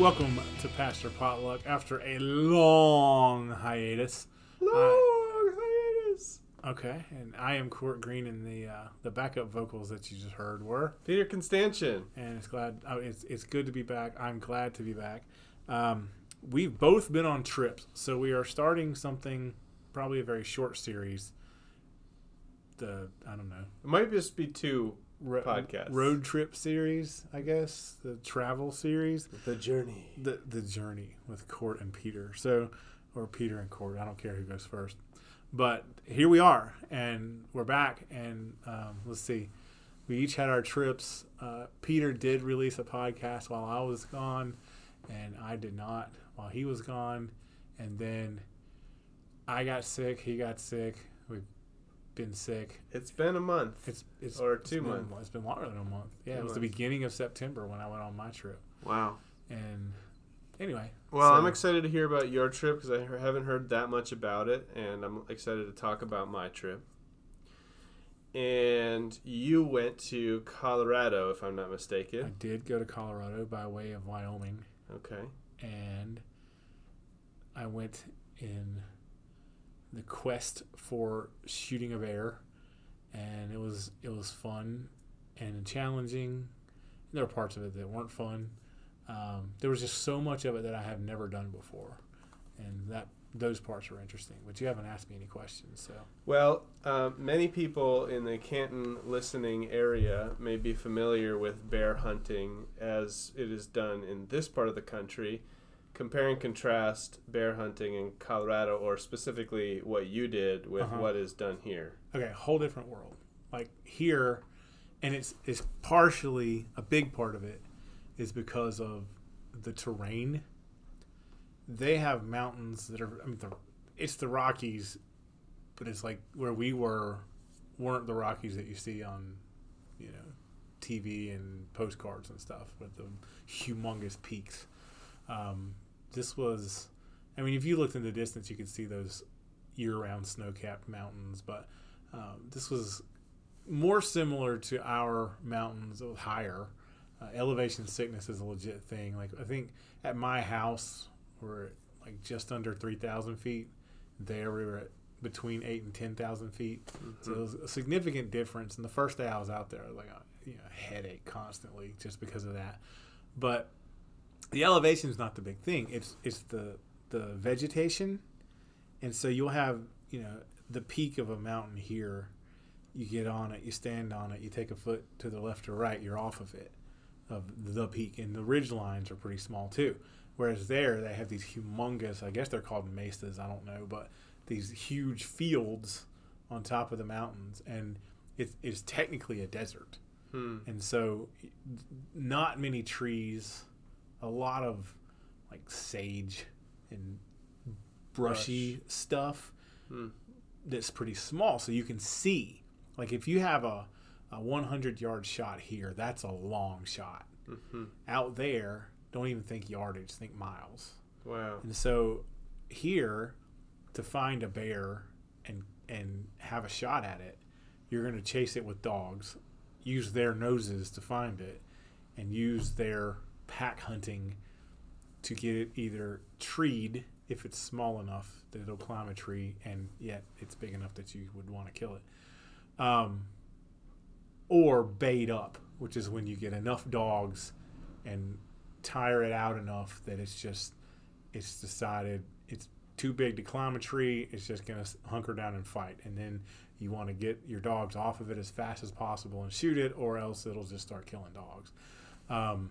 Welcome to Pastor Potluck after a long hiatus. Long hiatus. Okay, and I am Court Green, and the uh, the backup vocals that you just heard were, Peter Constantian. and it's glad oh, it's it's good to be back. I'm glad to be back. Um, we've both been on trips, so we are starting something, probably a very short series. The I don't know It might just be two ro- podcasts. road trip series, I guess the travel series. The journey. the the journey with Court and Peter. So, or Peter and Court. I don't care who goes first. But here we are, and we're back. And um, let's see, we each had our trips. Uh, Peter did release a podcast while I was gone, and I did not while he was gone. And then I got sick. He got sick. We've been sick. It's been a month. It's it's Or it's two been- months. It's been longer than a month. Yeah, Two it was the beginning of September when I went on my trip. Wow. And anyway, Well, so- I'm excited to hear about your trip because I haven't heard that much about it, and I'm excited to talk about my trip. And you went to Colorado, if I'm not mistaken. I did go to Colorado by way of Wyoming, Okay. and I went in the quest for shooting a bear, and it was it was fun and challenging. There were parts of it that weren't fun. Um, there was just so much of it that I have never done before, and that those parts were interesting. But you haven't asked me any questions, so Well, um, many people in the Canton listening area may be familiar with bear hunting as it is done in this part of the country. Compare and contrast bear hunting in Colorado, or specifically what you did with Uh-huh. what is done here. okay, whole different world. Like here, and it's it's partially a big part of it is because of the terrain. They have mountains that are I mean the, it's the Rockies, but it's like where we were weren't the Rockies that you see on you know TV and postcards and stuff with the humongous peaks. Um, this was, I mean, if you looked in the distance, you could see those year-round snow-capped mountains, but um, this was more similar to our mountains, higher. Uh, elevation sickness is a legit thing. Like I think at my house we're at like just under three thousand feet. There we were at between eight and ten thousand feet. So it was a significant difference. And the first day I was out there, I was like a you know, headache constantly just because of that. But the elevation is not the big thing. It's it's the the vegetation, and so you'll have you know the peak of a mountain here. You get on it, you stand on it, you take a foot to the left or right, you're off of it, of the peak, and the ridge lines are pretty small too. Whereas there, they have these humongous, I guess they're called mesas, I don't know, but these huge fields on top of the mountains, and it's, it's technically a desert. Hmm. And so, not many trees, a lot of like sage and brushy stuff Hmm. that's pretty small, so you can see. Like if you have a, a 100 yard shot here, that's a long shot. Mhm. Out there, don't even think yardage, think miles. Wow. And so here, to find a bear and and have a shot at it, you're going to chase it with dogs, use their noses to find it, and use their pack hunting to get it either treed if it's small enough that it'll climb a tree, and yet it's big enough that you would want to kill it, um, or bait up, which is when you get enough dogs and tire it out enough that it's just it's decided it's too big to climb a tree. It's just going to hunker down and fight. And then you want to get your dogs off of it as fast as possible and shoot it, or else it'll just start killing dogs. Um,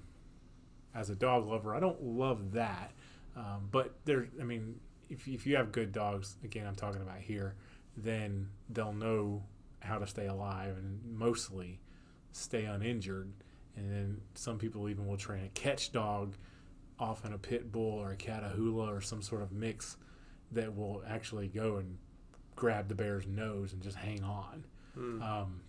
as a dog lover, I don't love that. Um, but there, I mean, if, if you have good dogs, again, I'm talking about here, then they'll know how to stay alive and mostly stay uninjured. And then some people even will train a catch dog often a pit bull or a catahoula or some sort of mix that will actually go and grab the bear's nose and just hang on. Hmm. Um,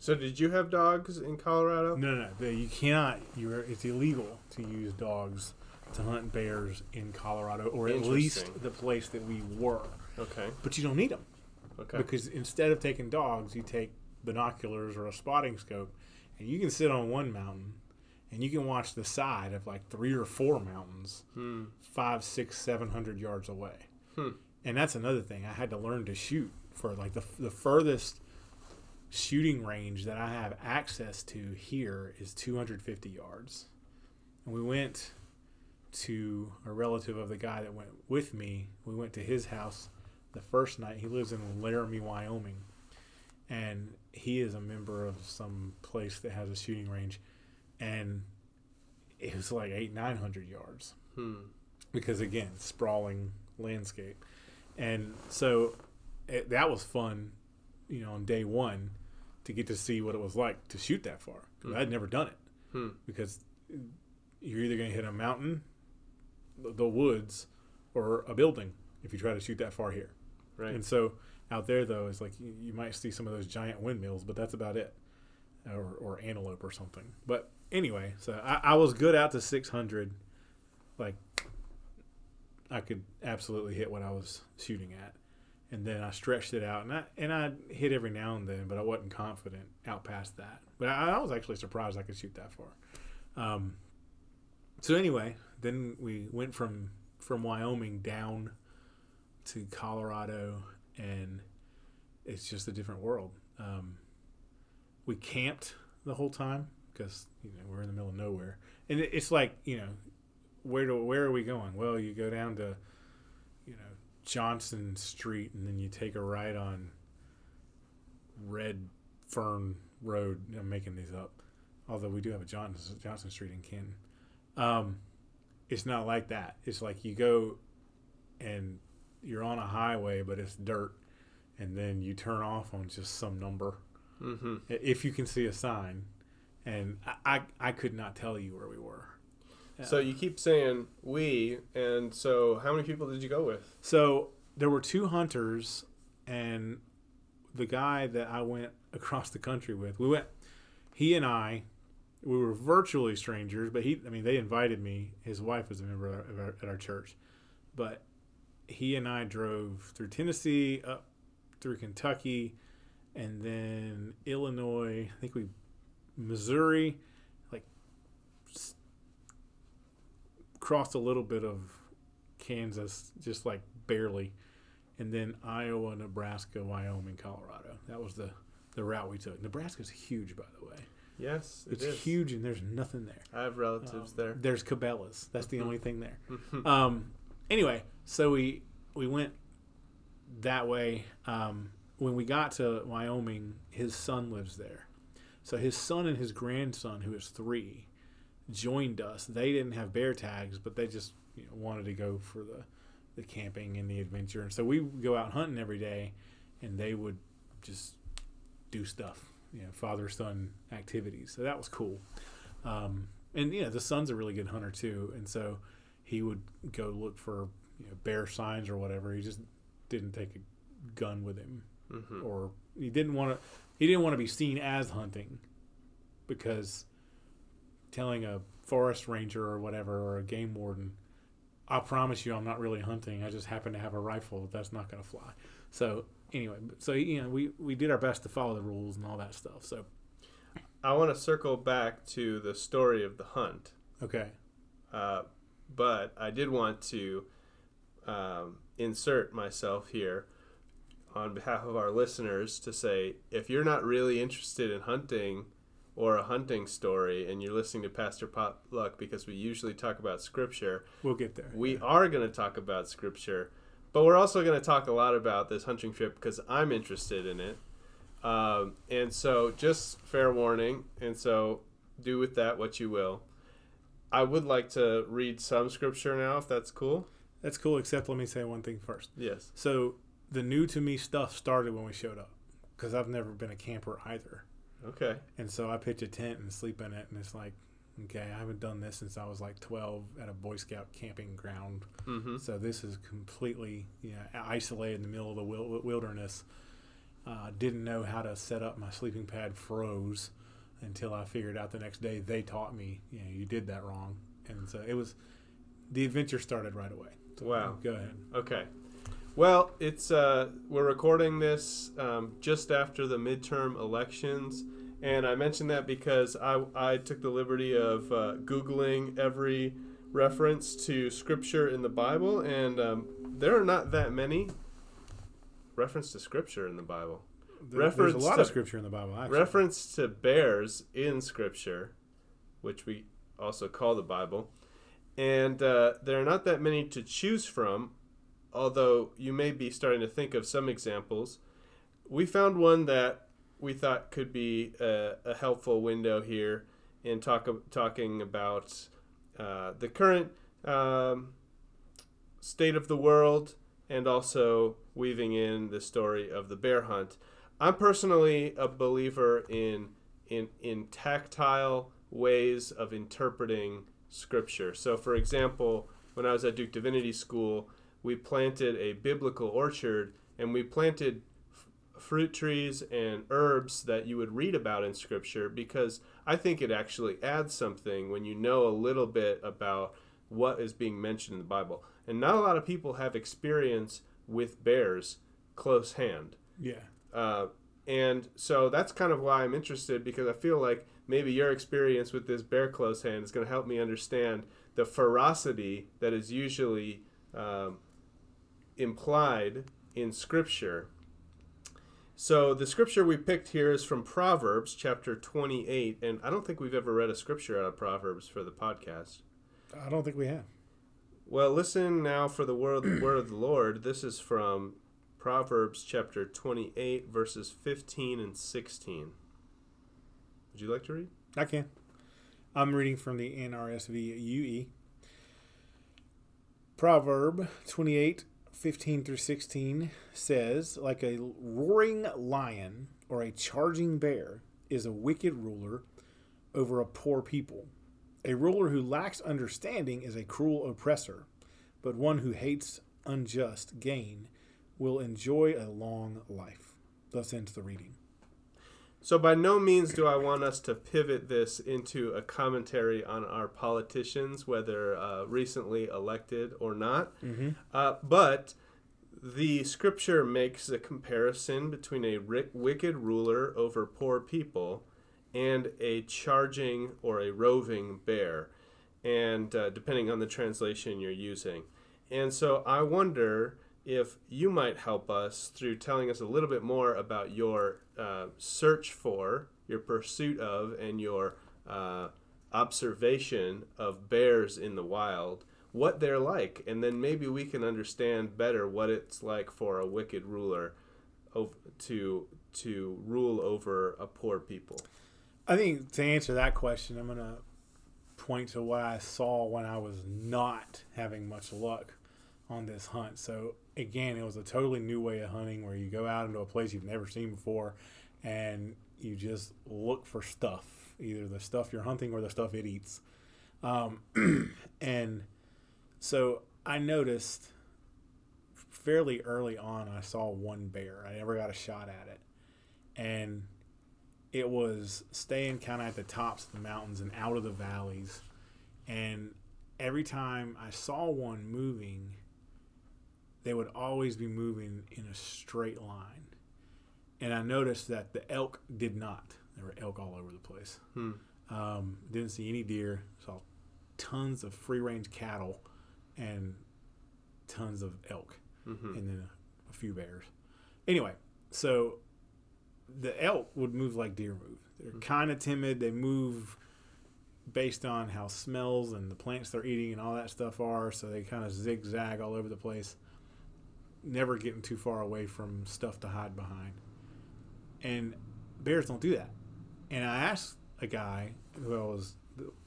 So, did you have dogs in Colorado? no, no, no, you cannot. You're it's illegal to use dogs to hunt bears in Colorado, or at least the place that we were. Okay. But you don't need them Okay. because instead of taking dogs, you take binoculars or a spotting scope, and you can sit on one mountain and you can watch the side of like three or four mountains, Hmm. five, six, seven hundred yards away. Hmm. And that's another thing. I had to learn to shoot for like the the furthest shooting range that I have access to here is 250 yards. And we went to a relative of the guy that went with me. We went to his house the first night. He lives in Laramie, Wyoming. And he is a member of some place that has a shooting range. And it was like eight, nine hundred yards Hmm. because again sprawling landscape and so it, that was fun you know on day one to get to see what it was like to shoot that far 'Cause i'd never done it. Hmm. because you're either going to hit a mountain the, the woods or a building if you try to shoot that far here. Right. and so out there though is like you, you might see some of those giant windmills but that's about it. Or, or antelope or something. But anyway so I, I was good out to 600 like i could absolutely hit what i was shooting at and then i stretched it out and i and i hit every now and then but i wasn't confident out past that. But i, I was actually surprised i could shoot that far. Um, so anyway then we went from from wyoming down to colorado and it's just a different world. Um, we camped the whole time because you know we're in the middle of nowhere, and it, it's like you know where do where are we going? Well, you go down to Johnson Street, and then you take a right on Red Fern Road. I'm making these up, although we do have a Johnson Johnson Street in Canton. Um, it's not like that. It's like you go and you're on a highway, but it's dirt, and then you turn off on just some number Mm-hmm. if you can see a sign, and I, I, I could not tell you where we were. So you keep saying we, and so how many people did you go with? So there were two hunters, and the guy that I went across the country with, we went. He and I, we were virtually strangers, but he, I mean, they invited me. His wife was a member of our, at our church, but he and I drove through Tennessee, up through Kentucky, and then Illinois. I think we, Missouri, like crossed a little bit of Kansas, just like barely, and then Iowa, Nebraska, Wyoming, Colorado. That was the the route we took. Nebraska's huge, by the way. Yes, it It's is. huge, and there's nothing there. I have relatives Um, there. There's Cabela's. That's the only thing there. Um, anyway, so we we went that way. Um, when we got to Wyoming, his son lives there. So his son and his grandson, who is three, joined us. They didn't have bear tags, but they just you know, wanted to go for the the camping and the adventure. And so we would go out hunting every day, and they would just do stuff, you know, father son activities. So that was cool. Um, and you know, the son's a really good hunter too, and so he would go look for you know, bear signs or whatever. He just didn't take a gun with him, Mhm. or he didn't want to. He didn't want to be seen as hunting, because telling a forest ranger or whatever or a game warden, I promise you, I'm not really hunting. I just happen to have a rifle. That's not going to fly. So anyway, so you know, we we did our best to follow the rules and all that stuff. So I want to circle back to the story of the hunt, okay, uh, but I did want to um, insert myself here on behalf of our listeners to say if you're not really interested in hunting or a hunting story and you're listening to Pastor Potluck because we usually talk about scripture, we'll get there. we Yeah. are going to talk about scripture, but we're also going to talk a lot about this hunting trip because I'm interested in it. Um, and so, just fair warning, and so do with that what you will. I would like to read some scripture now, if that's cool. That's cool. Except let me say one thing first. Yes. So the new to me stuff started when we showed up, because I've never been a camper either. Okay. And so I pitch a tent and sleep in it, and it's like, okay, I haven't done this since I was like 12 at a Boy Scout camping ground. Mm-hmm. So this is completely, you know, isolated in the middle of the wilderness. Uh, didn't know how to set up my sleeping pad, froze until I figured out the next day. They taught me, you know, you did that wrong, and so it was. The adventure started right away. So Wow. Go ahead. Okay. Well, it's uh, we're recording this um, just after the midterm elections, And I mention that because I, I took the liberty of uh, Googling every reference to scripture in the Bible, and um, there are not that many reference to scripture in the Bible. There- Reference There's a lot to- of scripture in the Bible. Actually. Reference to bears in scripture, which we also call the Bible, and uh, there are not that many to choose from, although you may be starting to think of some examples. We found one that we thought could be a, a helpful window here in talk, talking about uh, the current um, state of the world and also weaving in the story of the bear hunt. I'm personally a believer in in in tactile ways of interpreting scripture. So for example, when I was at Duke Divinity School, we planted a biblical orchard and we planted f- fruit trees and herbs that you would read about in scripture because I think it actually adds something when you know a little bit about what is being mentioned in the Bible. And not a lot of people have experience with bears close hand. Yeah. Uh, and so that's kind of why I'm interested because I feel like maybe your experience with this bear close hand is going to help me understand the ferocity that is usually um, implied in Scripture. So the scripture we picked here is from Proverbs chapter 28, and I don't think we've ever read a scripture out of Proverbs for the podcast. I don't think we have. Well, listen now for the word, word of the Lord. This is from Proverbs chapter 28, verses 15 and 16. Would you like to read? I can. I'm reading from the NRSV UE. Proverb 28, 15 through 16 says, Like a roaring lion or a charging bear is a wicked ruler over a poor people. A ruler who lacks understanding is a cruel oppressor, but one who hates unjust gain will enjoy a long life. Thus ends the reading. So, by no means do I want us to pivot this into a commentary on our politicians, whether uh, recently elected or not. Mm-hmm. Uh, but the scripture makes a comparison between a ri- wicked ruler over poor people and a charging or a roving bear, and uh, depending on the translation you're using. And so I wonder if you might help us through telling us a little bit more about your uh, search for, your pursuit of, and your uh, observation of bears in the wild, what they're like, and then maybe we can understand better what it's like for a wicked ruler to to rule over a poor people. I think to answer that question, I'm going to point to what I saw when I was not having much luck on this hunt. So, again, it was a totally new way of hunting where you go out into a place you've never seen before and you just look for stuff, either the stuff you're hunting or the stuff it eats. Um, and so I noticed fairly early on, I saw one bear. I never got a shot at it. And it was staying kind of at the tops of the mountains and out of the valleys. And every time I saw one moving, they would always be moving in a straight line. And I noticed that the elk did not. There were elk all over the place. Hmm. Um, didn't see any deer. Saw tons of free range cattle and tons of elk hmm and then a, a few bears. Anyway, so the elk would move like deer move. They're kind of timid. They move based on how smells and the plants they're eating and all that stuff are. So they kind of zigzag all over the place, never getting too far away from stuff to hide behind. And bears don't do that. And I asked a guy who I was,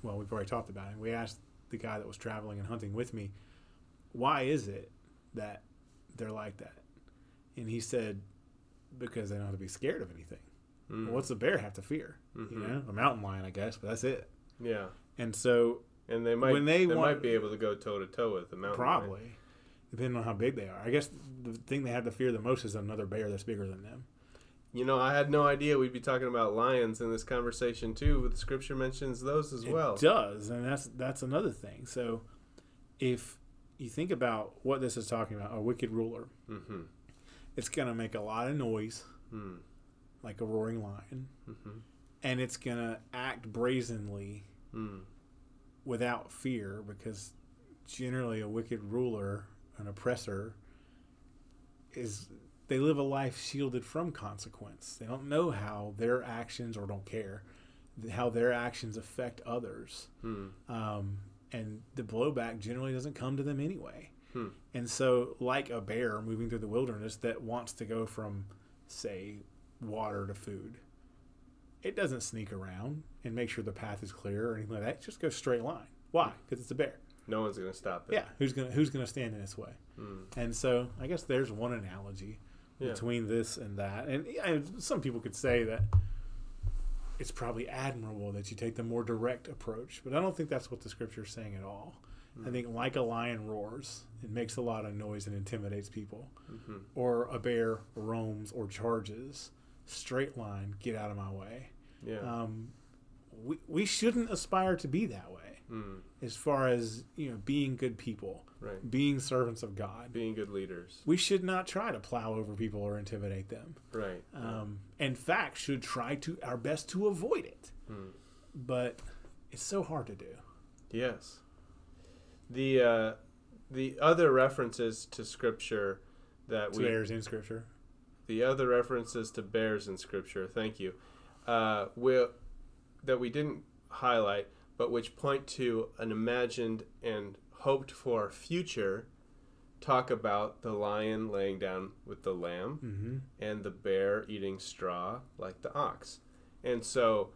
well, we've already talked about it. We asked the guy that was traveling and hunting with me, why is it that they're like that? And he said, because they don't have to be scared of anything. Mm. Well, what's a bear have to fear? You Mhm. know, a mountain lion, I guess, but that's it. Yeah, And so and they might When they they want- might be able to go toe to toe with the mountain. lion. Depending on how big they are. I guess the thing they have to fear the most is another bear that's bigger than them. You know, I had no idea we'd be talking about lions in this conversation too, but the scripture mentions those as well. It does, and that's that's another thing. So, if you think about what this is talking about, a wicked ruler, mm-hmm. it's going to make a lot of noise, mm. like a roaring lion, mm-hmm. and it's gonna act brazenly Mm. without fear because generally a wicked ruler, an oppressor, is they live a life shielded from consequence. They don't know how their actions or don't care how their actions affect others. Mm. Um, and the blowback generally doesn't come to them anyway. Hmm. And so, like a bear moving through the wilderness that wants to go from, say, water to food, it doesn't sneak around and make sure the path is clear or anything like that. It just goes straight line. Why? Because it's a bear. No one's gonna stop it. Yeah, who's gonna who's gonna stand in its way? Mm. And so, I guess there's one analogy Yeah. between this and that. And yeah, some people could say that it's probably admirable that you take the more direct approach, but I don't think that's what the scripture is saying at all. I think like a lion roars, it makes a lot of noise and intimidates people, hmm or a bear roams or charges. Straight line, get out of my way. Yeah. Um, we we shouldn't aspire to be that way, mm. as far as you know, being good people, Right. being servants of God. Being good leaders. We should not try to plow over people or intimidate them. Right. Um, in fact, should try to our best to avoid it. Mm. But it's so hard to do. Yes. The uh, the other references to scripture that To we bears in Scripture. the other references to bears in scripture thank you uh, will that we didn't highlight but which point to an imagined and hoped for future talk about the lion laying down with the lamb Mm-hmm. and the bear eating straw like the ox and so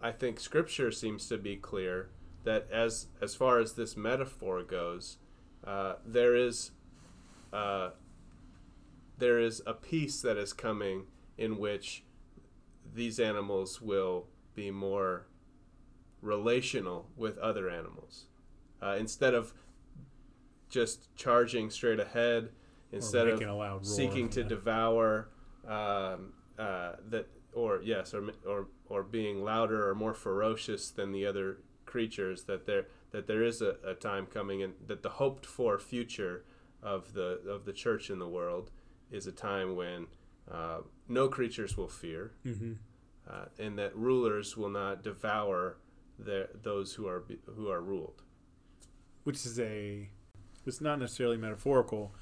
i think scripture seems to be clear that as as far as this metaphor goes uh, there is uh, there is a peace that is coming in which these animals will be more relational with other animals uh, instead of just charging straight ahead instead of a loud roar. seeking to devour um, uh, that or yes or or or being louder or more ferocious than the other creatures that there that there is a, a time coming and that the hoped for future of the of the church in the world is a time when uh, no creatures will fear Mhm. uh, and that rulers will not devour their, those who are who are ruled Which is a, it's not necessarily metaphorical,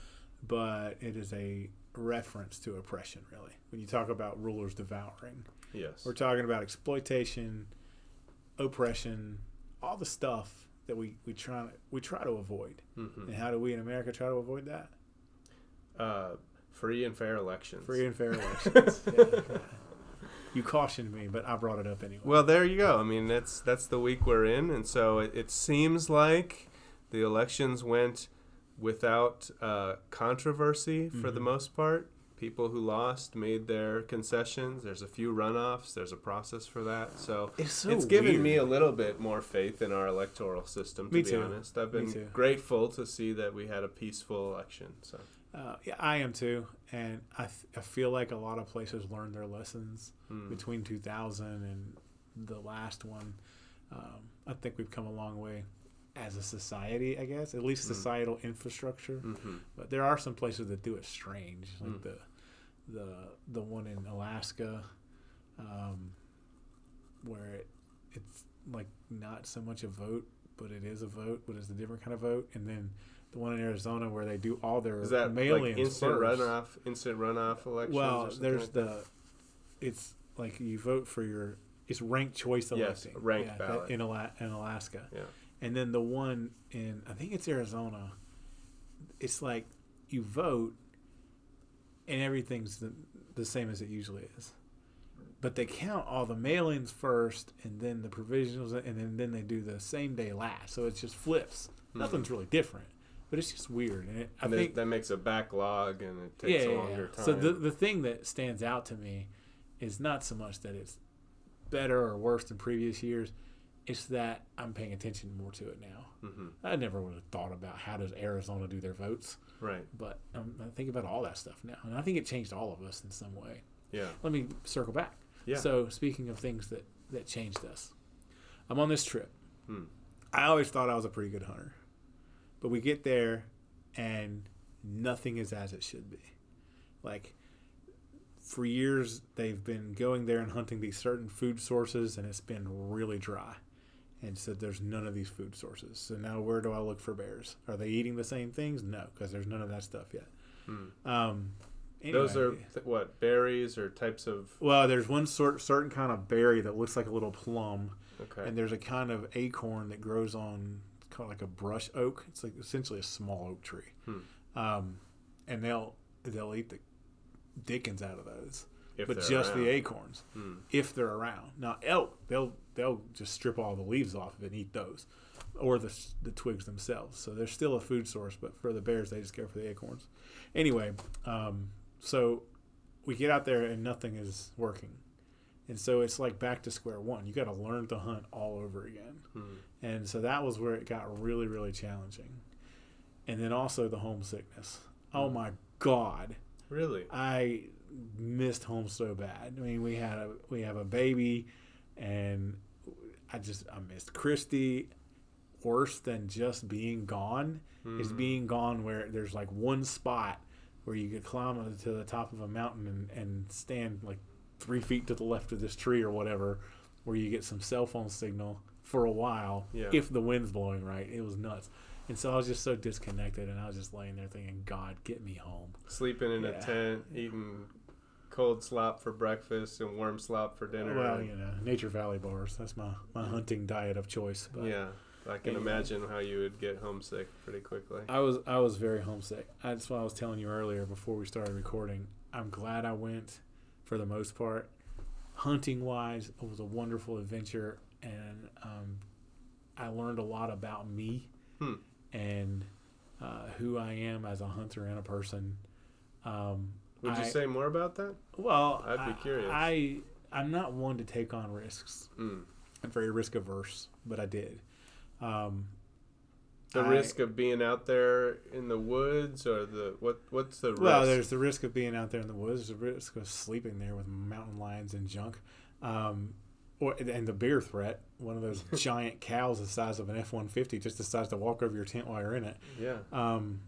but it is a reference to oppression, really. When you talk about rulers devouring, yes we're talking about exploitation, oppression, all the stuff that we, we try we try to avoid. Mhm. And how do we in America try to avoid that? uh, free and fair elections Free and fair elections. yeah. You cautioned me, but I brought it up anyway. Well, there you go. I mean, that's that's the week we're in, and so it, it seems like the elections went without uh, controversy for the Mhm. most part. People who lost made their concessions. There's a few runoffs. There's a process for that. So it's so it's given me a little bit more faith in our electoral system. To Me be too. honest, I've been grateful to see that we had a peaceful election. So Uh, yeah, I am too, and I, th- I feel like a lot of places learned their lessons mm, between 2000 and the last one. Um, I think we've come a long way as a society, I guess, at least Mm. societal infrastructure. mhm. But there are some places that do it strange, like Mm. the the the one in Alaska, um, where it, it's like not so much a vote, but it is a vote, but it's a different kind of vote, and then the one in Arizona where they do all their is that mail-ins like instant first. runoff? Instant runoff elections? Well, there's the, it's like you vote for your it's ranked choice electing. Yes, ranked that- ballot. in, Ala- in Alaska. Yeah. And then the one in I think it's Arizona. It's like you vote, and everything's the, the same as it usually is. But they count all the mail-ins first, and then the provisionals, and then, then they do the same day last. So it just flips. Mhm. Nothing's really different, but it's just weird. And it, And then think that makes a backlog and it takes a longer time. so the the thing that stands out to me is not so much that it's better or worse than previous years. It's that I'm paying attention more to it now. hmm I never would have thought about how does Arizona do their votes, Right. but um, I think about all that stuff now, and I think it changed all of us in some way. Yeah. Let me circle back. Yeah. So speaking of things that that changed us, I'm on this trip. Hmm. I always thought I was a pretty good hunter, but we get there, and nothing is as it should be. Like for years they've been going there and hunting these certain food sources, and it's been really dry. And said there's none of these food sources. So now where do I look for bears? Are they eating the same things? No, because there's none of that stuff yet. Hmm. Um, Those are th- what berries or types of. well, there's one sort certain kind of berry that looks like a little plum, Okay. and there's a kind of acorn that grows on kind of like a brush oak. It's like essentially a small oak tree, Hmm. um, and they'll they'll eat the dickens out of those, if but they're just around. the acorns Hmm. if they're around. Now elk, they'll they'll just strip all the leaves off of it and eat those, or the the twigs themselves. So they're still a food source, but for the bears, they just go for the acorns. Anyway, um, so we get out there and nothing is working, and so it's like back to square one. You got to learn to hunt all over again, Hmm. and so that was where it got really really challenging. And then also the homesickness. Oh my god. Really? I missed home so bad. I mean, we had a we have a baby, and I just I missed Christy. Worse than just being gone is Hmm. being gone where there's like one spot where you could climb to the top of a mountain and, and stand like three feet to the left of this tree or whatever, where you get some cell phone signal for a while Yeah. if the wind's blowing right. It was nuts. And so I was just so disconnected, and I was just laying there thinking, "God, get me home." Sleeping in Yeah. a tent, eating cold slop for breakfast and warm slop for dinner. Well, you know, Nature Valley bars. That's my, my hunting diet of choice. But yeah. I can imagine how you would get homesick pretty quickly. I was I was very homesick. That's what I was telling you earlier before we started recording. I'm glad I went for the most part. Hunting wise, it was a wonderful adventure, and um, I learned a lot about me Hmm. and uh, who I am as a hunter and a person. Um, Would you I- say more about that? Well, I'd be I- curious. I I'm not one to take on risks. Mm. I'm very risk averse, but I did. Um, The I- risk of being out there in the woods, or the what? What's the risk? Well, there's the risk of being out there in the woods, the risk of sleeping there with mountain lions and junk, um, or and the bear threat. One of those giant cows the size of an F one fifty just decides to walk over your tent while you're in it. yeah. Um,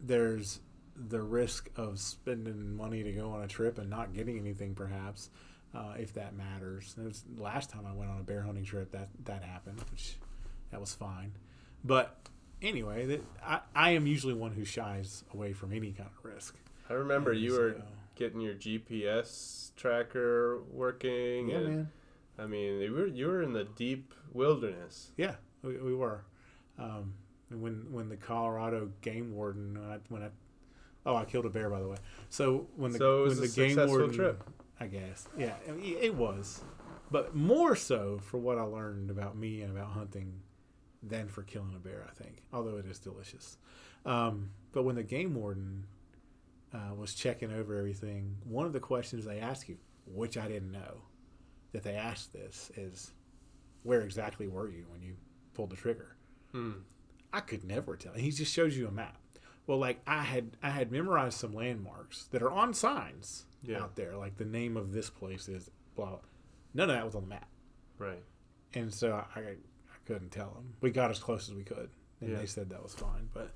there's the risk of spending money to go on a trip and not getting anything, perhaps, uh, if that matters. It was, last time I went on a bear hunting trip, that that happened, which that was fine. But anyway, that, I, I am usually one who shies away from any kind of risk. I remember And you were getting your GPS tracker working. yeah, and, man. I mean, you were you were in the deep wilderness. Yeah, we, we were. Um, and when when the Colorado game warden when I, when I oh I killed a bear by the way. So when the So it was when a the game successful warden trip. I guess yeah it was, but more so for what I learned about me and about hunting than for killing a bear. I think although it is delicious. Um, but when the game warden uh, was checking over everything, one of the questions they ask you, which I didn't know, that they asked this is, where exactly were you when you pulled the trigger? Hmm. I could never tell. He just shows you a map. Well, like I had, I had memorized some landmarks that are on signs Yeah. out there, like the name of this place is blah. None of that was on the map, Right. and so I, couldn't tell them. We got as close as we could, and Yeah. they said that was fine. But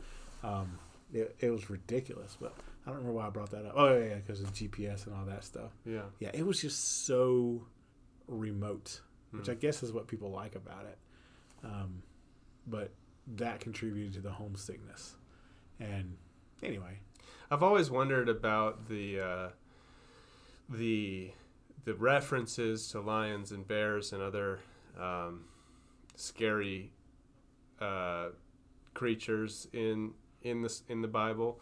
um, it, it was ridiculous. But I don't remember why I brought that up. Oh yeah, because of GPS and all that stuff. Yeah. Yeah, it was just so remote, which Hmm. I guess is what people like about it. Um, but that contributed to the homesickness. And anyway, I've always wondered about the uh, the the references to lions and bears and other um, scary uh, creatures in in this in the Bible,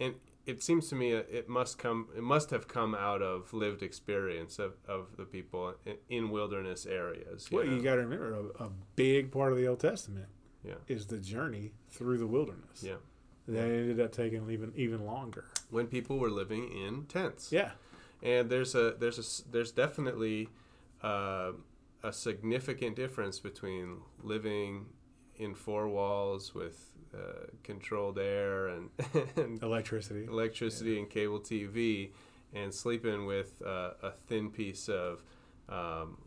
and it seems to me it must come it must have come out of lived experience of, of the people in, in wilderness areas. well, know? you got to remember a, a big part of the Old Testament Yeah. is the journey through the wilderness. Yeah. That ended up taking even even longer. when people were living in tents. Yeah. and there's a there's a there's definitely uh, a significant difference between living in four walls with uh, controlled air and, and Electricity. electricity and cable TV, and sleeping with uh, a thin piece of um,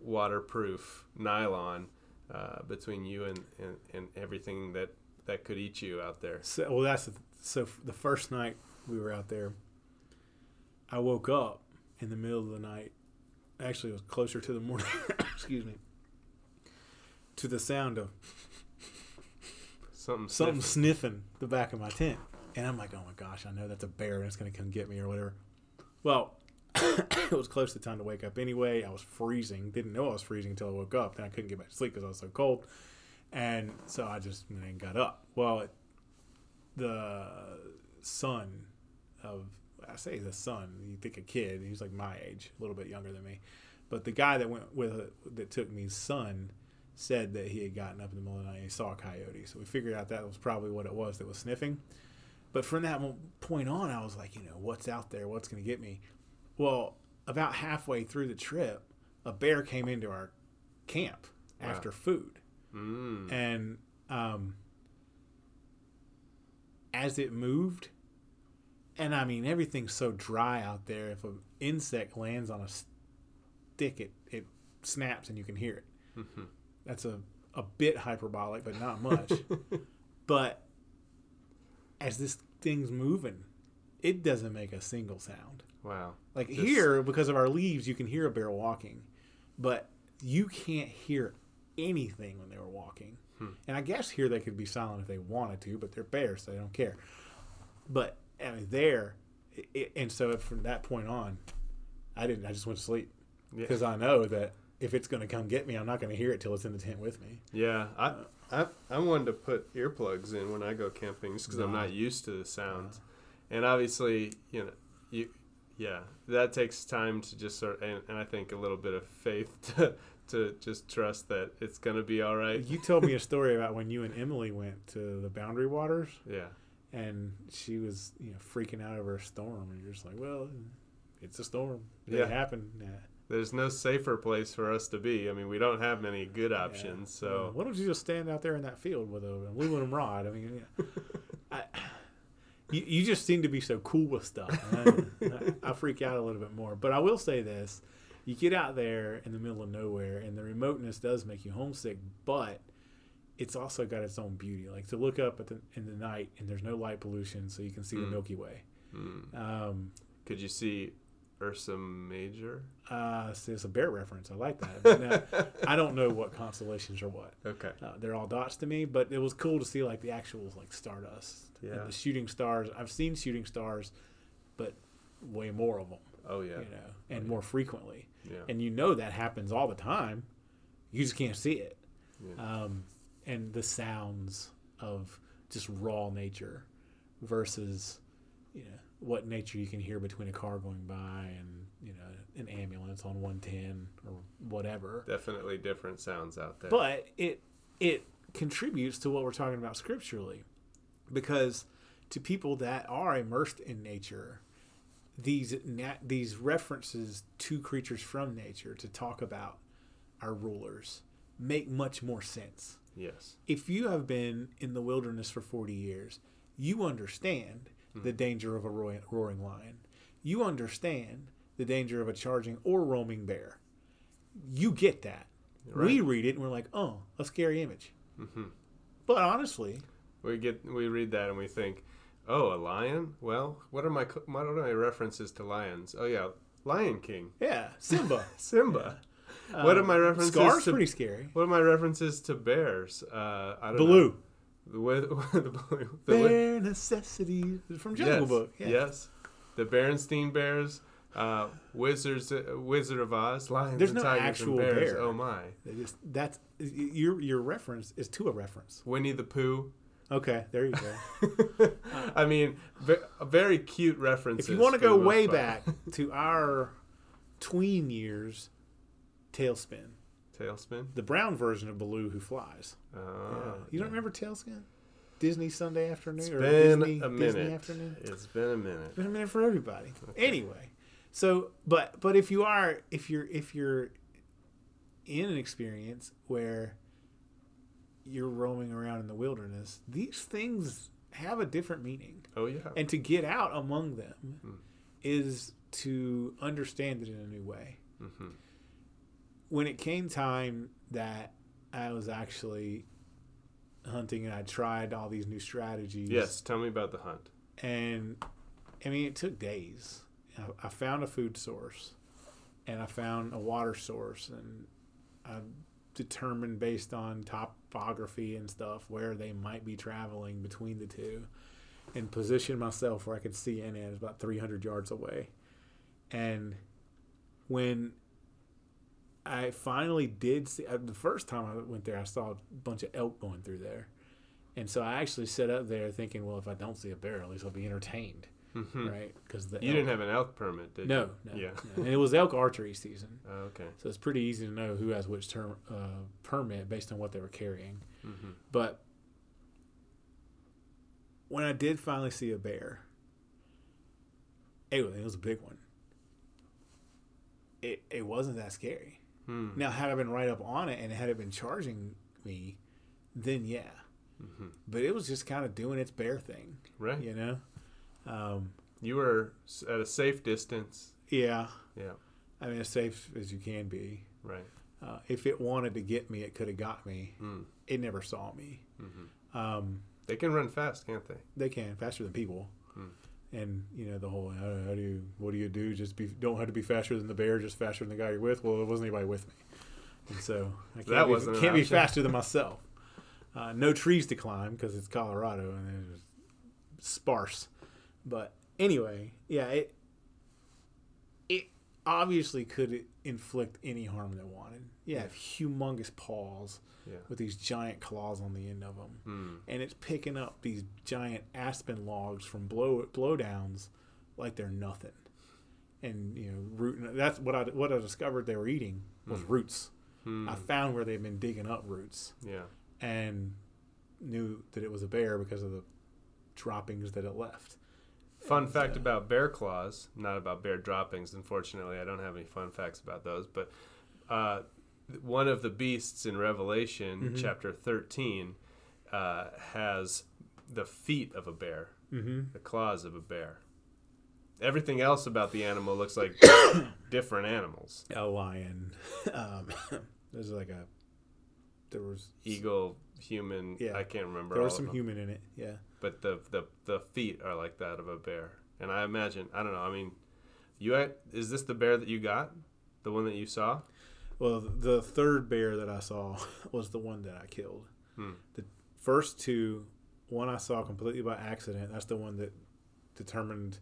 waterproof nylon uh, between you and, and, and everything that, that could eat you out there. So, well, that's the, so. The first night we were out there, I woke up in the middle of the night. Actually, it was closer to the morning. excuse me. To the sound of Something. something sniffing. the back of my tent. And I'm like, oh my gosh, I know that's a bear and it's going to come get me or whatever. Well, it was close to time to wake up anyway. I was freezing. Didn't know I was freezing until I woke up. Then I couldn't get back to sleep because I was so cold. And so I just know, got up. Well, it, the son of, I say the son, you think a kid, he's like my age, a little bit younger than me. But the guy that went with that took me's son said that he had gotten up in the middle of the night and he saw a coyote. So we figured out that was probably what it was that was sniffing. But from that point on, I was like, you know, what's out there? What's going to get me? Well, about halfway through the trip, a bear came into our camp Wow. after food. Mm. And um, as it moved, and I mean, everything's so dry out there. If an insect lands on a stick, it, it snaps and you can hear it. Mhm. That's a, a bit hyperbolic, but not much. but as this thing's moving, it doesn't make a single sound. Wow. Like Just- here, because of our leaves, you can hear a bear walking, but you can't hear anything when they were walking. Hmm. And I guess here they could be silent if they wanted to, but they're bears, so they don't care. But I mean, there, it, and so from that point on, I didn't. I just went to sleep Yeah. because I know that if it's going to come get me, I'm not going to hear it till it's in the tent with me. Yeah, I, I I'm one to put earplugs in when I go camping just because I'm not used to the sounds, and obviously you know you yeah that takes time to just sort and, and I think a little bit of faith to to just trust that it's gonna be all right. You told me a story about when you and Emily went to the Boundary Waters. Yeah, and she was you know freaking out over a storm and you're just like well it's a storm it Yeah. happened yeah. there's no safer place for us to be. I mean, we don't have many good options, Yeah. so why don't you just stand out there in that field with a aluminum rod i mean yeah. I, you, you just seem to be so cool with stuff I, I, I freak out a little bit more but i will say this you get out there in the middle of nowhere and the remoteness does make you homesick but it's also got its own beauty like to look up at the, in the night and there's no light pollution so you can see the Mm. milky way mm. um, could you see Ursa Major? Uh, see, it's a bear reference. I like that. But now, I don't know what constellations are what. Okay, Uh, they're all dots to me, but it was cool to see like the actual like stardust Yeah. and the shooting stars. I've seen shooting stars, but way more of them, oh yeah, you know, and yeah. more frequently. yeah, And you know that happens all the time. You just can't see it. yeah. Um, and the sounds of just raw nature versus, you know, what nature you can hear between a car going by and you know an ambulance on 110 or whatever. definitely different sounds out there. But it it contributes to what we're talking about scripturally, because to people that are immersed in nature, these na- these references to creatures from nature to talk about our rulers make much more sense. Yes, If you have been in the wilderness for 40 years, you understand the danger of a roaring, lion. You understand the danger of a charging or roaming bear. You get that. We read it and we're like, oh, a scary image. hmm But honestly, We get we read that and we think, oh, a lion. Well, what are my what are my references to lions? Oh yeah, Lion King, yeah, Simba. Simba. What are my references Scar's to- pretty scary. What are my references to bears? Uh, I don't know. Baloo. The, the Baloo. The necessities from Jungle yes, Book. Yeah. Yes. The Berenstein Bears. Uh, Wizards, uh, Wizard of Oz, lions There's and no tigers actual and bears. bear. Oh my! Just that's your your reference is to a reference. Winnie the Pooh. Okay, there you go. I mean, very cute references. if you want to go way part. back to our tween years, TaleSpin, TaleSpin. the brown version of Baloo who flies. Oh, Yeah. You don't remember TaleSpin? Disney Sunday afternoon It's or been Disney, a Disney minute. afternoon? It's been a minute. It's been a minute for everybody. Okay. Anyway, so but but if you are if you're if you're in an experience where you're roaming around in the wilderness, these things have a different meaning. Oh yeah. And to get out among them Mm. is to understand it in a new way. hmm When it came time that I was actually hunting and I tried all these new strategies. Yes. Tell me about the hunt. and I mean, it took days. I, I found a food source, and I found a water source, and I determined based on topography and stuff where they might be traveling between the two, and positioned myself where I could see in it It was about 300 yards away, and when I finally did see uh, the first time I went there, I saw a bunch of elk going through there. And so I actually sat up there thinking, well, if I don't see a bear, at least I'll be entertained, hmm right? Because the You elk- didn't have an elk permit, did no, you? no, Yeah. no. and it was elk archery season, Oh, okay. so it's pretty easy to know who has which term uh, permit based on what they were carrying. hmm But when I did finally see a bear, it was, it was a big one. It it wasn't that scary. Hmm. Now, had I been right up on it and had it been charging me, then yeah. hmm But it was just kind of doing its bear thing, Right. you know. Um, You were at a safe distance. yeah, Yeah. I mean as safe as you can be. Right. Uh, if it wanted to get me, it could have got me. Mm. It never saw me. hmm Um, They can run fast, can't they? they can faster than people. And you know the whole how, how do you what do you do? Just be don't have to be faster than the bear, just faster than the guy you're with. Well, there wasn't anybody with me, and so I can't, That be, can't be faster than myself. Uh, no trees to climb because it's Colorado and it's sparse. But anyway, yeah, it it obviously could inflict any harm they wanted. Yeah, humongous paws Yeah. with these giant claws on the end of them Hmm. and it's picking up these giant aspen logs from blow blowdowns like they're nothing. And you know, root. That's what I what I discovered they were eating was Hmm. roots. Hmm. I found where they've been digging up roots Yeah. and knew that it was a bear because of the droppings that it left. Fun And, fact about bear claws, not about bear droppings. Unfortunately, I don't have any fun facts about those. But uh, one of the beasts in Revelation, Mhm. chapter 13, uh, has the feet of a bear, Mm-hmm. the claws of a bear. Everything else about the animal looks like different animals. A lion. Um, there's like a there was Eagle, human, Yeah. I can't remember there was some human in it. Yeah. but the, the the feet are like that of a bear. And I imagine, I don't know, I mean, you had- is this the bear that you got? The one that you saw? Well, the third bear that I saw was the one that I killed. Hmm. The first two, one I saw completely by accident. That's the one that determined,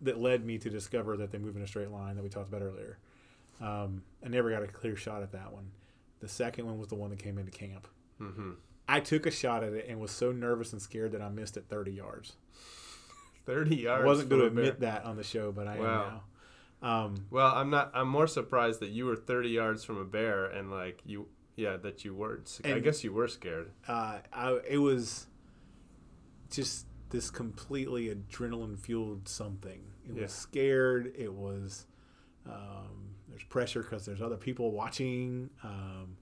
that led me to discover that they move in a straight line that we talked about earlier. Um, I never got a clear shot at that one. The second one was the one that came into camp. Mm-hmm. I took a shot at it and was so nervous and scared that I missed it 30 yards. 30 yards. I wasn't going to from a bear. admit that on the show, but I Wow. am now. Um, Well, I'm not. I'm more surprised that you were 30 yards from a bear and like you, yeah, that you weren't. I guess you were scared. uh, I, it was just this completely adrenaline fueled something. It Yeah. was scared. It was um, there's pressure because there's other people watching. Um,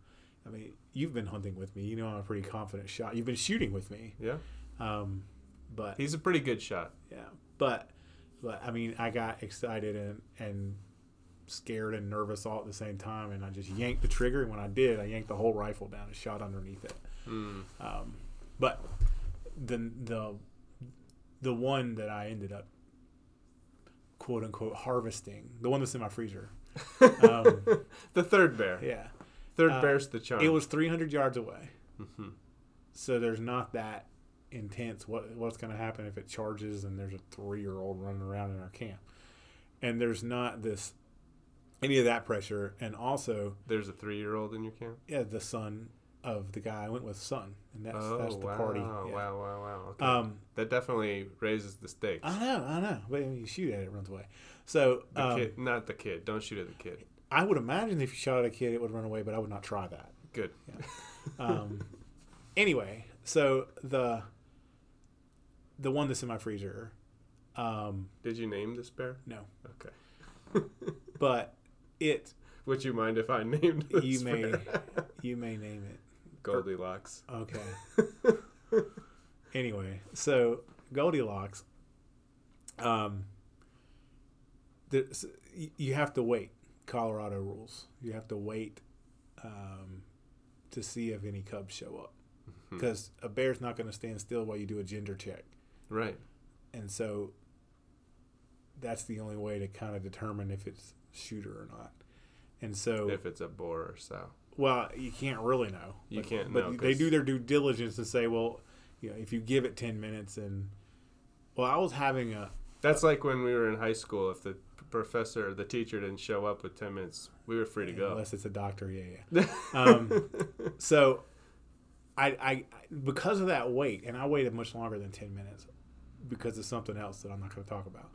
I mean, you've been hunting with me. You know I'm a pretty confident shot. You've been shooting with me. Yeah, Um, but he's a pretty good shot. yeah, but but I mean, I got excited and and scared and nervous all at the same time, and I just yanked the trigger. And when I did, I yanked the whole rifle down and shot underneath it. Mm. Um, but the the the one that I ended up quote unquote harvesting, the one that's in my freezer. Um, The third bear. yeah, Third Uh, bear's the charm. it was 300 yards away, Mhm. so there's not that intense. What what's going to happen if it charges and there's a three year old running around in our camp, and there's not this any of that pressure, and also There's a three-year-old in your camp. yeah, the son of the guy I went with, son, and that's oh that's the wow! party. Yeah. Wow! Wow! Wow! Okay. Um, that definitely raises the stakes. I know, I know. But when you shoot at it, it runs away. So the um, kid, not the kid. Don't shoot at the kid. I would imagine if you shot at a kid, it would run away, but I would not try that. Good. Um, anyway, so the the one that's in my freezer, um, Did you name this bear? no, Okay. but it Would you mind if I named this you may bear? you may name it. Goldilocks. Okay. anyway, so Goldilocks, um, you have to wait. Colorado rules. You have to wait um, to see if any cubs show up because a bear's not going to stand still while you do a gender check. Right. And so that's the only way to kind of determine if it's shooter or not. And so, if it's a boar or sow. well, you can't really know. You But- can't but know, they do their due diligence to say, well, you know, if you give it ten minutes and well, I was having a That's like when we were in high school. If the professor the teacher didn't show up with 10 minutes, we were free to go. unless it's a doctor, yeah, yeah. Um, so, I, I because of that wait, and I waited much longer than ten minutes because of something else that I'm not going to talk about.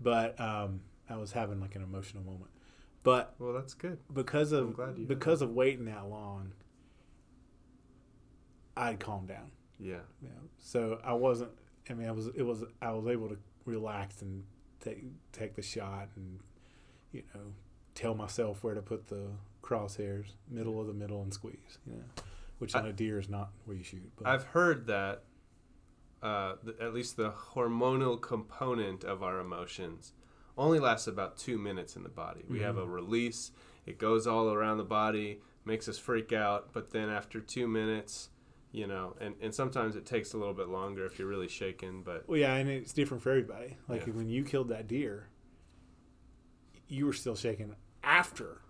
But um, I was having like an emotional moment. But well, that's good. because of glad you because of waiting that long, I'd calmed down. Yeah. Yeah. So I wasn't. I mean, I was. It was. I was able to relax and take take the shot and you know tell myself where to put the crosshairs, middle of the middle, and squeeze. You know, which on I- a deer is not where you shoot. But I've heard that uh, the, at least the hormonal component of our emotions only lasts about two minutes in the body. We have a release, it goes all around the body, makes us freak out, but then after two minutes, you know, and, and sometimes it takes a little bit longer if you're really shaken, but well, yeah, and it's different for everybody. Like Yeah. when you killed that deer, you were still shaking after.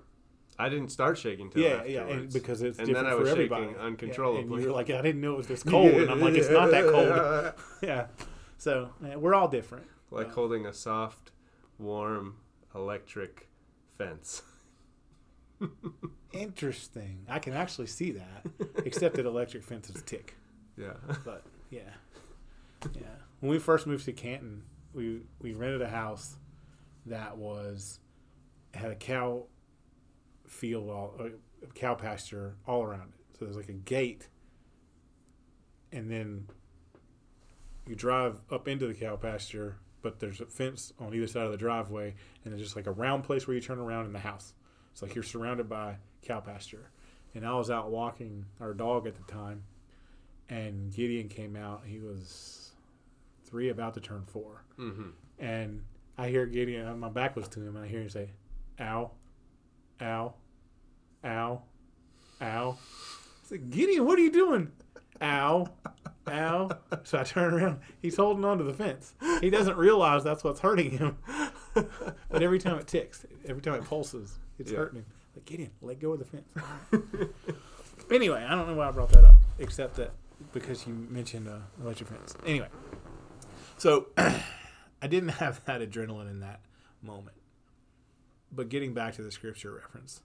I didn't start shaking till Yeah, yeah, and because it's And then different I was for everybody. shaking Yeah, and you're like, I didn't know it was this cold, and I'm like, it's not that cold. Yeah. So yeah, we're all different. like holding a soft, warm electric fence. Interesting. I can actually see that, except that electric fences tick. Yeah. But yeah, yeah. When we first moved to Canton, we we rented a house that was had a cow field all a cow pasture all around it. So there's like a gate, and then you drive up into the cow pasture, but there's a fence on either side of the driveway, and there's just like a round place where you turn around in the house. It's like you're surrounded by cow pasture. And I was out walking our dog at the time, and Gideon came out. He was three, about to turn four. Mm-hmm. And I hear Gideon, my back was to him, and I hear him say, ow, ow, ow, ow. I said, Gideon, what are you doing? Ow, ow. So I turn around. He's holding onto the fence. He doesn't realize that's what's hurting him. but every time it ticks, every time it pulses, it's Yeah. hurting him. Like, Gideon, let go of the fence. anyway, I don't know why I brought that up, except that because you mentioned uh, electric fence. Anyway, so I didn't have that adrenaline in that moment. But getting back to the scripture reference,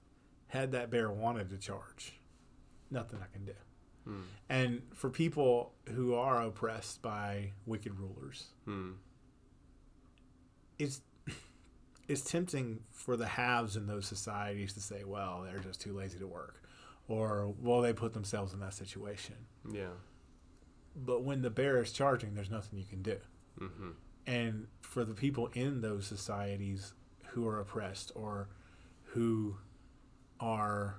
had that bear wanted to charge, nothing I can do. Hmm. And for people who are oppressed by wicked rulers, Hmm. it's it's tempting for the haves in those societies to say, well, they're just too lazy to work, or well, they put themselves in that situation. Yeah. But when the bear is charging, there's nothing you can do. Mm-hmm. And for the people in those societies who are oppressed or who are,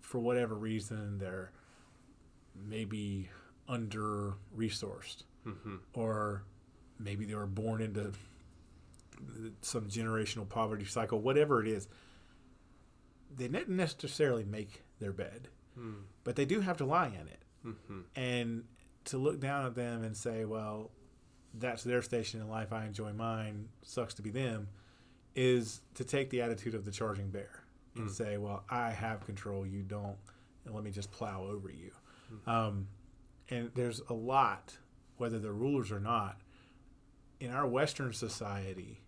for whatever reason, they're maybe under resourced Mm-hmm. or maybe they were born into some generational poverty cycle, whatever it is, they didn't necessarily make their bed, Hmm. but they do have to lie in it. Mm-hmm. And to look down at them and say, well, that's their station in life, I enjoy mine, sucks to be them, is to take the attitude of the charging bear and Mm. say, well, I have control, you don't, and let me just plow over you. Um, and there's a lot, whether they're rulers or not, in our Western society,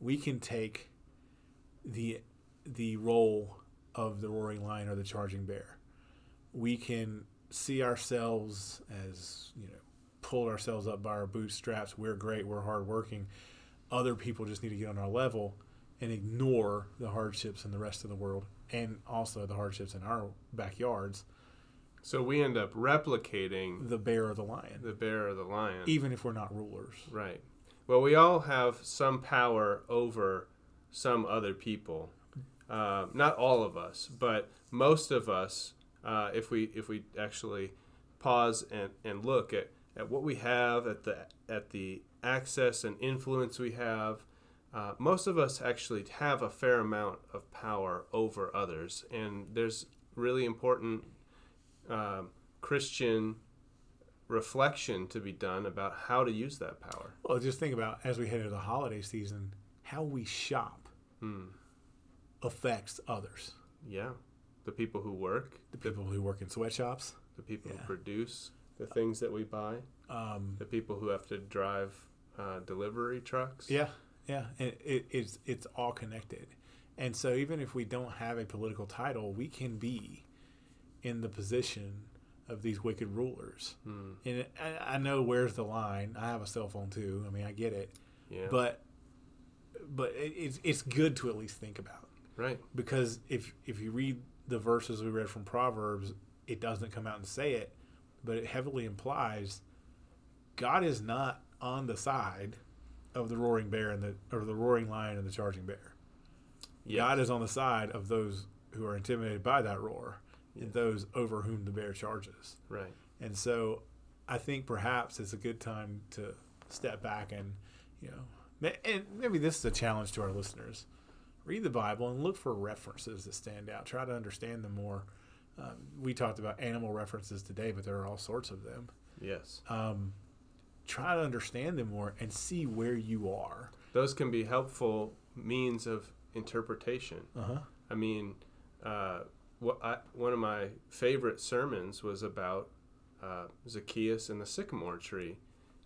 we can take the the role of the roaring lion or the charging bear. We can see ourselves as you know pull ourselves up by our bootstraps. We're great. We're hardworking. Other people just need to get on our level and ignore the hardships in the rest of the world and also the hardships in our backyards. So we end up replicating The bear or the lion, the bear or the lion. even if we're not rulers. Right. Well, we all have some power over some other people. Uh, not all of us, but most of us. Uh, if we if we actually pause and, and look at, at what we have, at the at the access and influence we have, uh, most of us actually have a fair amount of power over others, and there's really important um, Christian reflection to be done about how to use that power. Well, just think about as we head into the holiday season, how we shop Hmm. affects others. Yeah. The people who work, The people who work in sweatshops, the people Yeah. who produce the things that we buy, um, the people who have to drive uh, delivery trucks. Yeah, yeah, and it, it's it's all connected, and so even if we don't have a political title, we can be in the position of these wicked rulers. Hmm. And it, I, I know where's the line. I have a cell phone too. I mean, I get it, Yeah. but but it, it's it's good to at least think about right. because if if you read the verses we read from Proverbs, it doesn't come out and say it, but it heavily implies God is not on the side of the roaring bear and the or the roaring lion and the charging bear. Yes. God is on the side of those who are intimidated by that roar Yes. and those over whom the bear charges. Right. And so I think perhaps it's a good time to step back and, you know, and maybe this is a challenge to our listeners. Read the Bible and look for references that stand out. Try to understand them more. Um, we talked about animal references today, but there are all sorts of them. Yes. Um, try to understand them more and see where you are. Those can be helpful means of interpretation. Uh huh. I mean, uh, what I, one of my favorite sermons was about uh, Zacchaeus and the sycamore tree,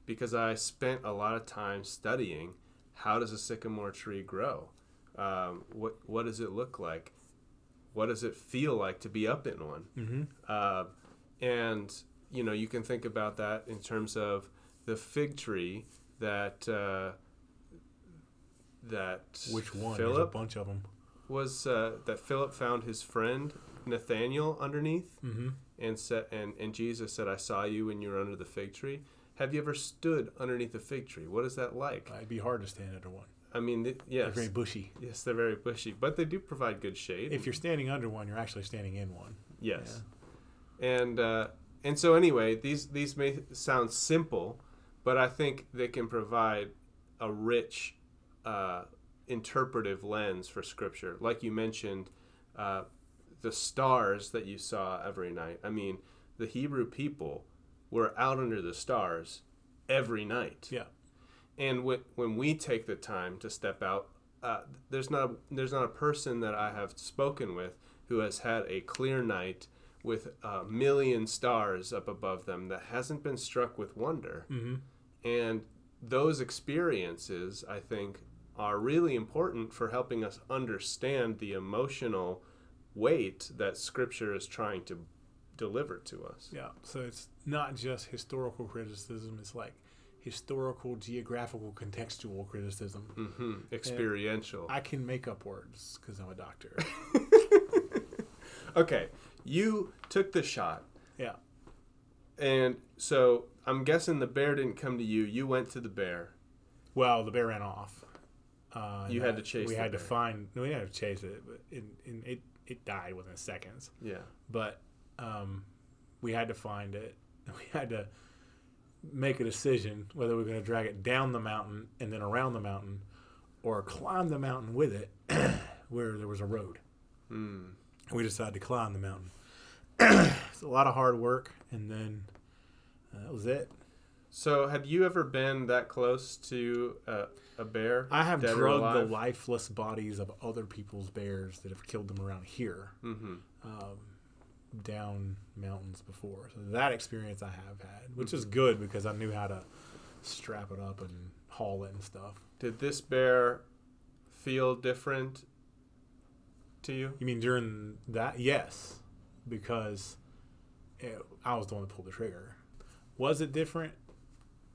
because I spent a lot of time studying how does a sycamore tree grow, um, what what does it look like, what does it feel like to be up in one, Mm-hmm. uh, and you know you can think about that in terms of the fig tree that uh, that Which one? There's a bunch of them. Was uh, that Philip found his friend Nathaniel underneath, Mm-hmm. and said, and and Jesus said, "I saw you when you were under the fig tree." Have you ever stood underneath a fig tree? What is that like? It'd be hard to stand under one. I mean, th- They're very bushy. yes, they're very bushy, but they do provide good shade. If you're standing under one, you're actually standing in one. yes, and uh, and so anyway, these these may sound simple, but I think they can provide a rich uh, interpretive lens for Scripture. Like you mentioned, uh, the stars that you saw every night. I mean, the Hebrew people were out under the stars every night. Yeah. And when, when we take the time to step out, uh, there's not a, there's not a person that I have spoken with who has had a clear night with a million stars up above them that hasn't been struck with wonder. Mm-hmm. And those experiences, I think, are really important for helping us understand the emotional weight that Scripture is trying to deliver to us. Yeah. So it's not just historical criticism, it's like historical, geographical, contextual criticism. hmm Experiential. I can make up words because I'm a doctor. Okay, you took the shot, yeah. and so I'm guessing the bear didn't come to you. You went to the bear. Well, the bear ran off. Uh, You had to chase We had to find. No, we didn't to chase it, but it, it, it, it died within seconds. Yeah. But um, we had to find it. We had to make a decision whether we are going to drag it down the mountain and then around the mountain, or climb the mountain with it, where there was a road. Mm. we decided to climb the mountain. it's a lot of hard work, and then uh, that was it. So, had you ever been that close to uh, a bear? I have drugged the lifeless bodies of other people's bears that have killed them around here, Mm-hmm. um, down mountains before. So that experience I have had, which is good because I knew how to strap it up and haul it and stuff. Did this bear feel different to you? You mean during that? Yes, because it, I was the one that pulled the trigger. Was it different?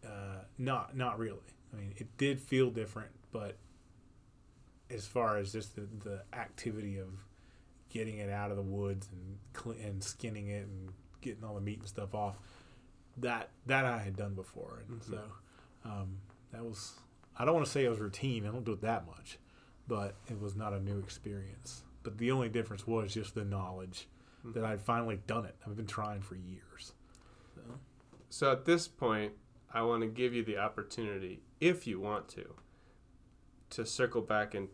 Uh, not, not really. I mean, it did feel different, but as far as just the, the activity of getting it out of the woods and cle and skinning it and getting all the meat and stuff off, that that I had done before, and Mhm. so um, that was. I don't want to say it was routine. I don't do it that much, but it was not a new experience. But the only difference was just the knowledge Mhm. that I'd finally done it. I've been trying for years. So, So, at this point, I want to give you the opportunity, if you want to, to circle back and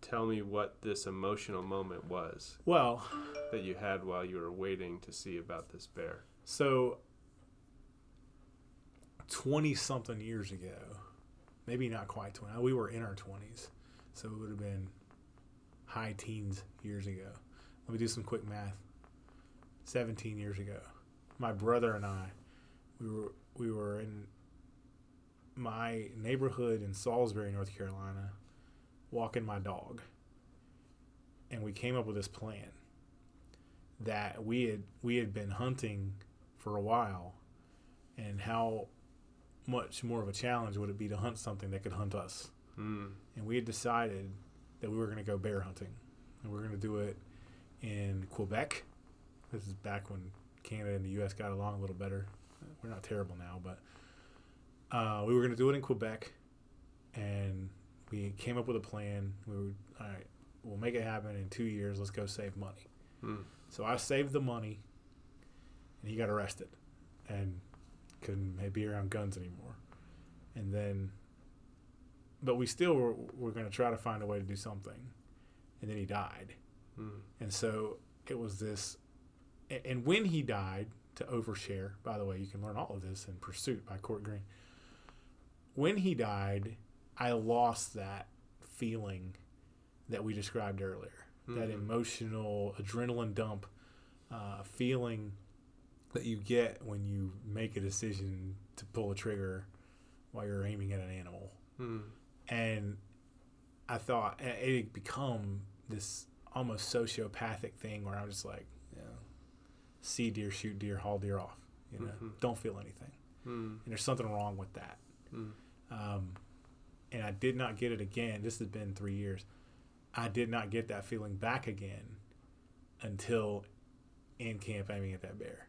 tell me what this emotional moment was well, that you had while you were waiting to see about this bear. so 20 something years ago. Maybe not quite 20. We were in our 20s. So it would have been high teens years ago. Let me do some quick math. 17 years ago. My brother and I we were we were in my neighborhood in Salisbury, North Carolina, walking my dog. And we came up with this plan that we had we had been hunting for a while and how much more of a challenge would it be to hunt something that could hunt us? Mm. And we had decided that we were going to go bear hunting. And we are going to do it in Quebec. This is back when Canada and the US got along a little better. We're not terrible now, but uh, we were going to do it in Quebec. And we came up with a plan. We were, all right, we'll make it happen in two years. Let's go save money. Mm. So I saved the money, and he got arrested, and couldn't be around guns anymore. And then, but we still were, were going to try to find a way to do something, and then he died. Mm. And so it was this, and when he died, to overshare, by the way, you can learn all of this in Pursuit by Court Green. When he died, I lost that feeling that we described earlier that Mhm. emotional adrenaline dump uh, feeling that you get when you make a decision to pull a trigger while you're aiming at an animal. Mm. And I thought it had become this almost sociopathic thing where I'm just like, you know, see deer, shoot deer, haul deer off. You know, Mhm. don't feel anything. Mm. And there's something wrong with that. Mm. Um, and I did not get it again. This has been three years. I did not get that feeling back again until in camp aiming at that bear.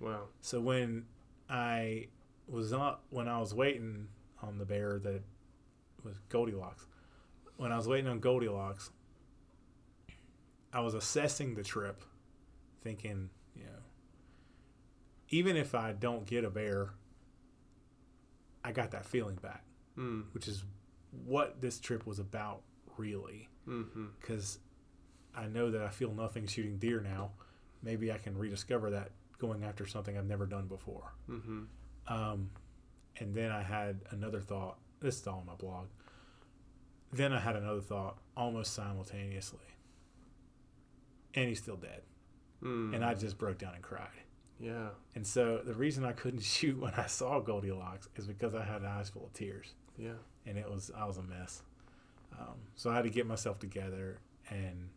Wow. So when I was not when I was waiting on the bear that was Goldilocks, when I was waiting on Goldilocks, I was assessing the trip, thinking, you know, even if I don't get a bear, I got that feeling back, Mm. which is what this trip was about, really. Mm-hmm. Because I know that I feel nothing shooting deer now. Maybe I can rediscover that going after something I've never done before. Mm-hmm. Um, and then I had another thought. This is all on my blog. Then I had another thought almost simultaneously. And he's still dead. Mm. And I just broke down and cried. Yeah. And so the reason I couldn't shoot when I saw Goldilocks is because I had eyes full of tears. Yeah. And it was I was a mess. Um, so I had to get myself together and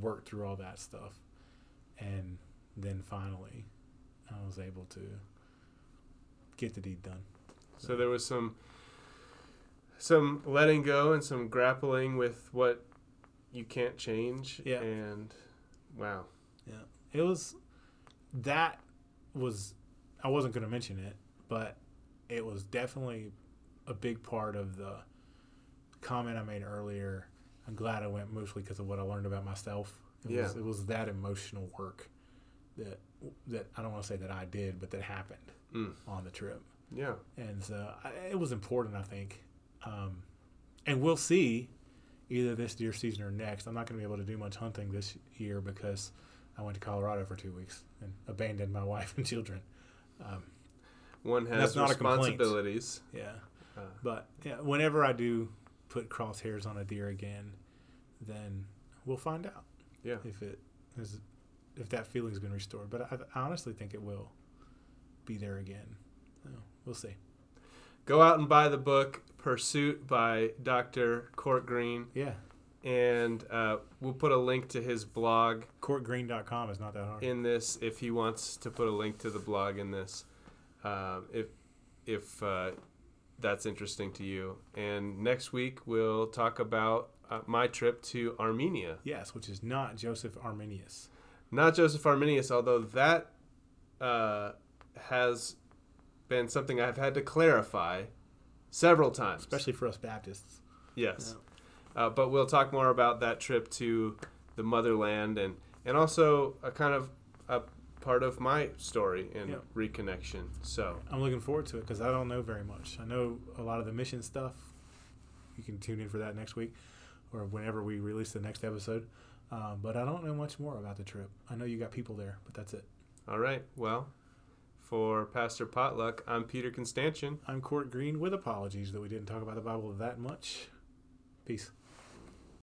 work through all that stuff. And then finally I was able to get the deed done. So there was some some letting go and some grappling with what you can't change. Yeah. And wow. Yeah. It was that was I wasn't going to mention it, but it was definitely a big part of the comment I made earlier. I'm glad I went mostly because of what I learned about myself. It was Yeah. it was that emotional work that that I don't want to say that I did, but that happened Mm. on the trip, Yeah. and so I, it was important. I think, um, and we'll see either this deer season or next. I'm not going to be able to do much hunting this year because I went to Colorado for two weeks and abandoned my wife and children. Um, One That's has not a complaint. responsibilities. yeah, Uh, but yeah, whenever I do put crosshairs on a deer again, then we'll find out yeah. if it is if that feeling's been restored. But I, I honestly think it will be there again. So we'll see. Go out and buy the book Pursuit by Dr. Court Green, Yeah, and uh, we'll put a link to his blog courtgreen.com is not that hard. in this if he wants to put a link to the blog in this um, if if uh, that's interesting to you and next week we'll talk about uh, my trip to armenia yes, which is not Joseph Arminius. not joseph arminius although that uh, has been something i've had to clarify several times especially for us Baptists. yes uh, but we'll talk more about that trip to the motherland and and also a kind of a part of my story in Yeah. reconnection so I'm looking forward to it because I don't know very much. I know a lot of the mission stuff. You can tune in for that next week or whenever we release the next episode. Um, but I don't know much more about the trip. I know you got people there, but that's it. all right well For Pastor Potluck, I'm Peter Constantian. I'm Court Green with apologies that we didn't talk about the Bible that much. Peace.